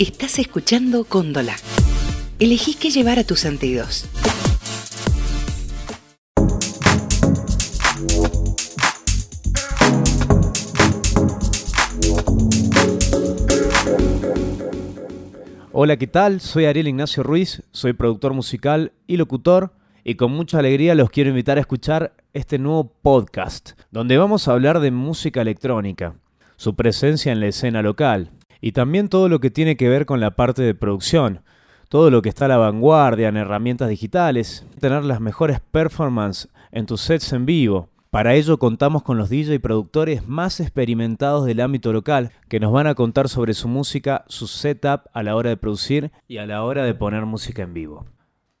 Estás escuchando Cóndola. Elegí qué llevar a tus sentidos. Hola, ¿qué tal? Soy Ariel Ignacio Ruiz, soy productor musical y locutor y con mucha alegría los quiero invitar a escuchar este nuevo podcast, donde vamos a hablar de música electrónica, su presencia en la escena local y también todo lo que tiene que ver con la parte de producción, todo lo que está a la vanguardia en herramientas digitales, tener las mejores performances en tus sets en vivo. Para ello contamos con los DJ productores más experimentados del ámbito local que nos van a contar sobre su música, su setup a la hora de producir y a la hora de poner música en vivo.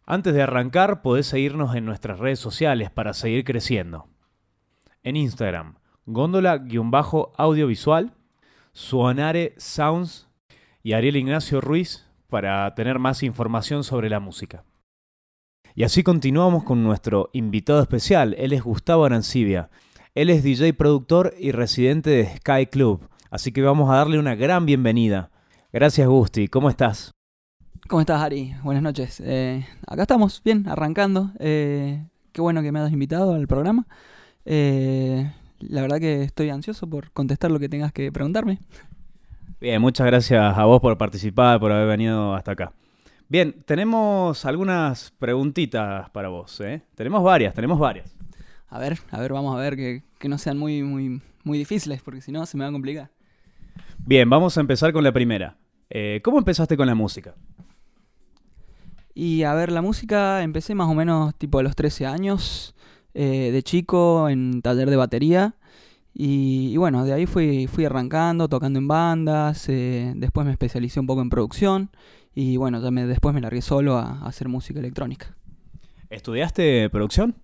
Antes de arrancar podés seguirnos en nuestras redes sociales para seguir creciendo. En Instagram, góndola-audiovisual, Suonare Sounds y Ariel Ignacio Ruiz para tener más información sobre la música. Y así continuamos con nuestro invitado especial. Él es Gustavo Arancibia. Él es DJ productor y residente de Sky Club. Así que vamos a darle una gran bienvenida. Gracias Gusti, ¿cómo estás? ¿Cómo estás Ari? Buenas noches. Eh, acá estamos, bien, arrancando. Eh, qué bueno que me has invitado al programa. Eh, la verdad que estoy ansioso por contestar lo que tengas que preguntarme. Bien, muchas gracias a vos por participar, por haber venido hasta acá. Bien, tenemos algunas preguntitas para vos, ¿eh? Tenemos varias, tenemos varias. A ver, a ver, vamos a ver que, no sean muy, muy, muy difíciles, porque si no se me va a complicar. Bien, vamos a empezar con la primera. Eh, ¿Cómo empezaste con la música? Y a ver, la música empecé más o menos tipo a los 13 años, eh, de chico, en taller de batería. Y, bueno, de ahí fui, fui arrancando, tocando en bandas, eh, después me especialicé un poco en producción y bueno, ya me, después me largué solo a, hacer música electrónica. ¿Estudiaste producción?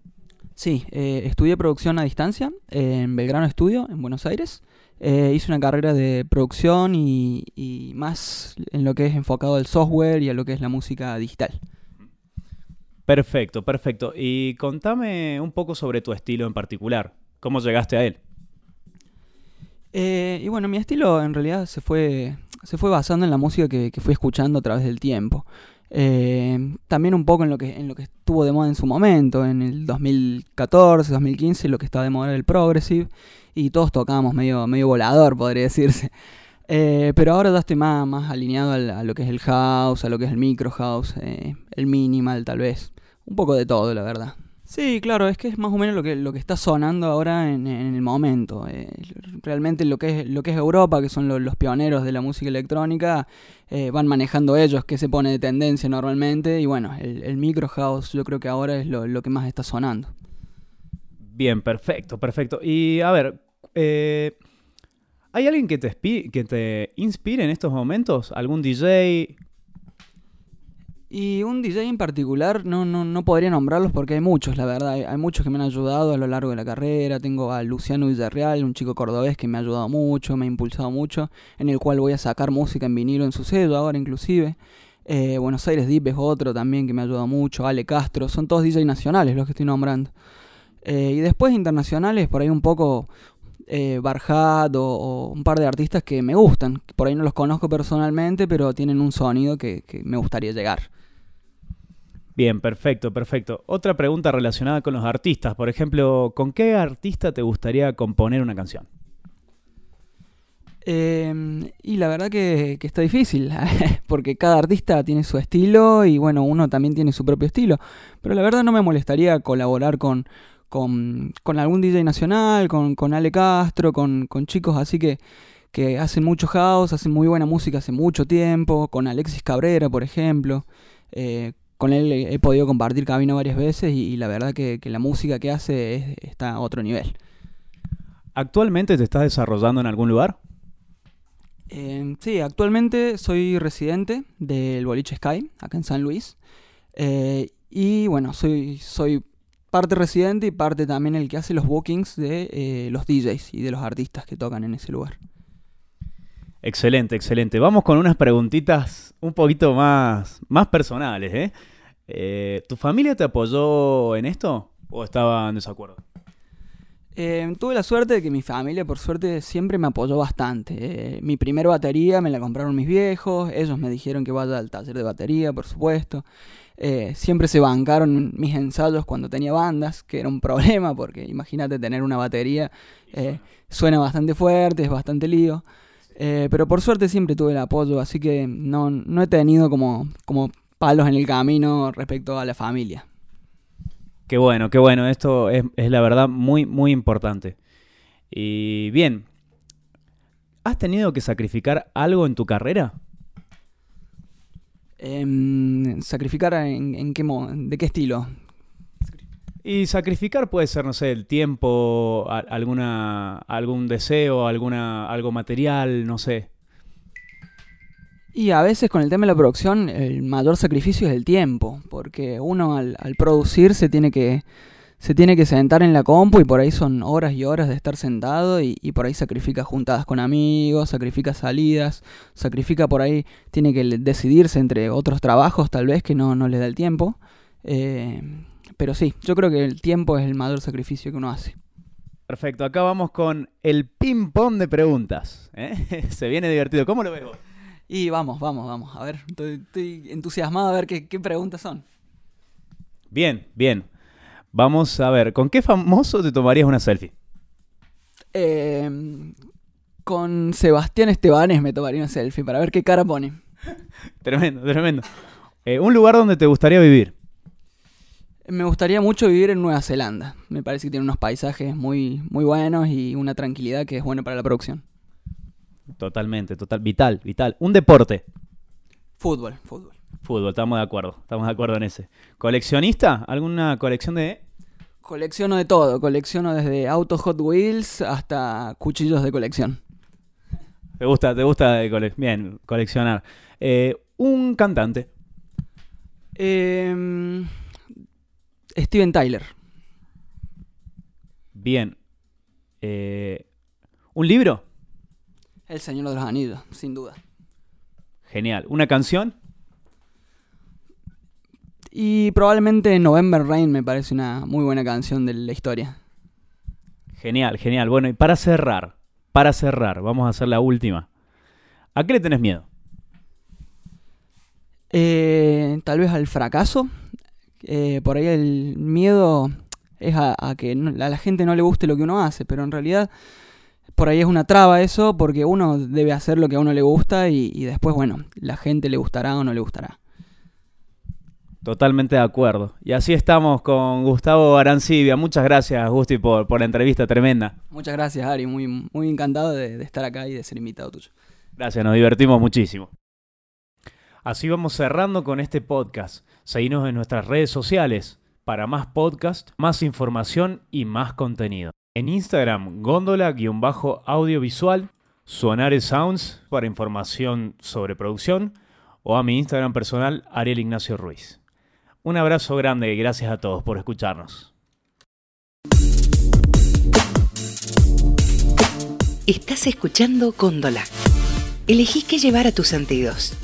Sí, eh, estudié producción a distancia en Belgrano Estudio, en Buenos Aires. Eh, hice una carrera de producción y, y, más en lo que es enfocado al software y a lo que es la música digital. Perfecto, perfecto. Y contame un poco sobre tu estilo en particular. ¿Cómo llegaste a él? Eh, y bueno, mi estilo en realidad se fue, se fue basando en la música que, fui escuchando a través del tiempo. Eh, también un poco en lo, que, en lo que estuvo de moda en su momento, en el 2014, 2015, lo que estaba de moda era el progressive, y todos tocábamos medio, medio volador, podría decirse. Eh, pero ahora ya estoy más, más alineado a, lo que es el house, a lo que es el micro house, el minimal tal vez. Un poco de todo, la verdad. Sí, claro, es que es más o menos lo que, lo que está sonando ahora en, el momento. Eh, realmente lo que, es, lo que es Europa, que son los pioneros de la música electrónica, eh, van manejando ellos qué se pone de tendencia normalmente. Y bueno, el, micro house yo creo que ahora es lo, que más está sonando. Bien, perfecto, perfecto. Y a ver, eh, ¿hay alguien que te, que te inspire en estos momentos? ¿Algún DJ? Y un DJ en particular, no, no, no podría nombrarlos porque hay muchos, la verdad. Hay, muchos que me han ayudado a lo largo de la carrera. Tengo a Luciano Villarreal, un chico cordobés que me ha ayudado mucho, me ha impulsado mucho, en el cual voy a sacar música en vinilo en su sello ahora inclusive. Eh, Buenos Aires Deep es otro también que me ha ayudado mucho. Ale Castro, son todos DJs nacionales los que estoy nombrando. Eh, y después internacionales, por ahí un poco eh, Barhat o, un par de artistas que me gustan. Por ahí no los conozco personalmente, pero tienen un sonido que me gustaría llegar. Bien, perfecto, perfecto. Otra pregunta relacionada con los artistas. Por ejemplo, ¿con qué artista te gustaría componer una canción? Em, y la verdad que, está difícil, porque cada artista tiene su estilo y bueno, uno también tiene su propio estilo. Pero la verdad no me molestaría colaborar con, con, algún DJ nacional, con, con Ale Castro, con, chicos así que, que hacen mucho house, hacen muy buena música hace mucho tiempo, con Alexis Cabrera, por ejemplo. Eh, con él he podido compartir camino varias veces y, la verdad que, la música que hace está a otro nivel. ¿Actualmente te estás desarrollando en algún lugar? Eh, sí, actualmente soy residente del Boliche Sky, acá en San Luis. Eh, y bueno, soy, soy parte residente y parte también el que hace los bookings de eh, los DJs y de los artistas que tocan en ese lugar. Excelente, excelente. Vamos con unas preguntitas un poquito más, más personales. ¿eh? Eh, ¿Tu familia te apoyó en esto o estaba en desacuerdo? Eh, tuve la suerte de que mi familia, por suerte, siempre me apoyó bastante. Eh, mi primera batería me la compraron mis viejos, ellos me dijeron que vaya al taller de batería, por supuesto. Eh, siempre se bancaron mis ensayos cuando tenía bandas, que era un problema, porque imagínate tener una batería, suena bastante fuerte, es bastante lío. Pero por suerte siempre tuve el apoyo, así que no, no he tenido como, como palos en el camino respecto a la familia. Qué bueno, qué bueno. Esto es, la verdad muy, muy importante. Y bien, ¿has tenido que sacrificar algo en tu carrera? Em, ¿Sacrificar en, qué de qué estilo? Y sacrificar puede ser, no sé, el tiempo, alguna, algún deseo, alguna, algo material, no sé. Y a veces con el tema de la producción el mayor sacrificio es el tiempo, porque uno al, producir se tiene que se tiene que sentar en la compu y por ahí son horas y horas de estar sentado y, por ahí sacrifica juntadas con amigos, sacrifica salidas, sacrifica por ahí, tiene que decidirse entre otros trabajos tal vez que no, no le da el tiempo. Eh, pero sí, yo creo que el tiempo es el mayor sacrificio que uno hace. Perfecto, acá vamos con el ping-pong de preguntas. ¿eh? Se viene divertido. ¿Cómo lo ves vos? Y vamos, vamos, vamos. A ver, estoy, entusiasmado a ver qué, preguntas son. Bien, bien. Vamos a ver, ¿con qué famoso te tomarías una selfie? Em, con Sebastián Estebanes me tomaría una selfie para ver qué cara pone. tremendo, tremendo. Eh, ¿Un lugar donde te gustaría vivir? Me gustaría mucho vivir en Nueva Zelanda. Me parece que tiene unos paisajes muy, muy buenos y una tranquilidad que es buena para la producción. Totalmente, total, vital, vital. Un deporte. Fútbol, fútbol. Fútbol, estamos de acuerdo, estamos de acuerdo en ese. ¿Coleccionista? ¿Alguna colección de...? Colecciono de todo, colecciono desde autos Hot Wheels hasta cuchillos de colección. Te gusta, te gusta bien coleccionar. Eh, un cantante. Em, Steven Tyler. Bien. Eh, ¿Un libro? El Señor de los Anillos, sin duda. Genial. ¿Una canción? Y probablemente November Rain me parece una muy buena canción de la historia. Genial, genial. Bueno, y para cerrar, para cerrar, vamos a hacer la última. ¿A qué le tenés miedo? Eh, tal vez al fracaso. Eh, por ahí el miedo es a, que a la gente no le guste lo que uno hace, pero en realidad por ahí es una traba eso, porque uno debe hacer lo que a uno le gusta y, después, bueno, la gente le gustará o no le gustará. Totalmente de acuerdo. Y así estamos con Gustavo Arancibia. Muchas gracias, Gusti, por, por la entrevista tremenda. Muchas gracias, Ari. Muy, muy encantado de, de estar acá y de ser invitado tuyo. Gracias, nos divertimos muchísimo. Así vamos cerrando con este podcast. Seguimos en nuestras redes sociales para más podcast, más información y más contenido. En Instagram, góndola-audiovisual, Sonares Sounds para información sobre producción o a mi Instagram personal, Ariel Ignacio Ruiz. Un abrazo grande y gracias a todos por escucharnos. Estás escuchando Góndola. Elegí qué llevar a tus sentidos.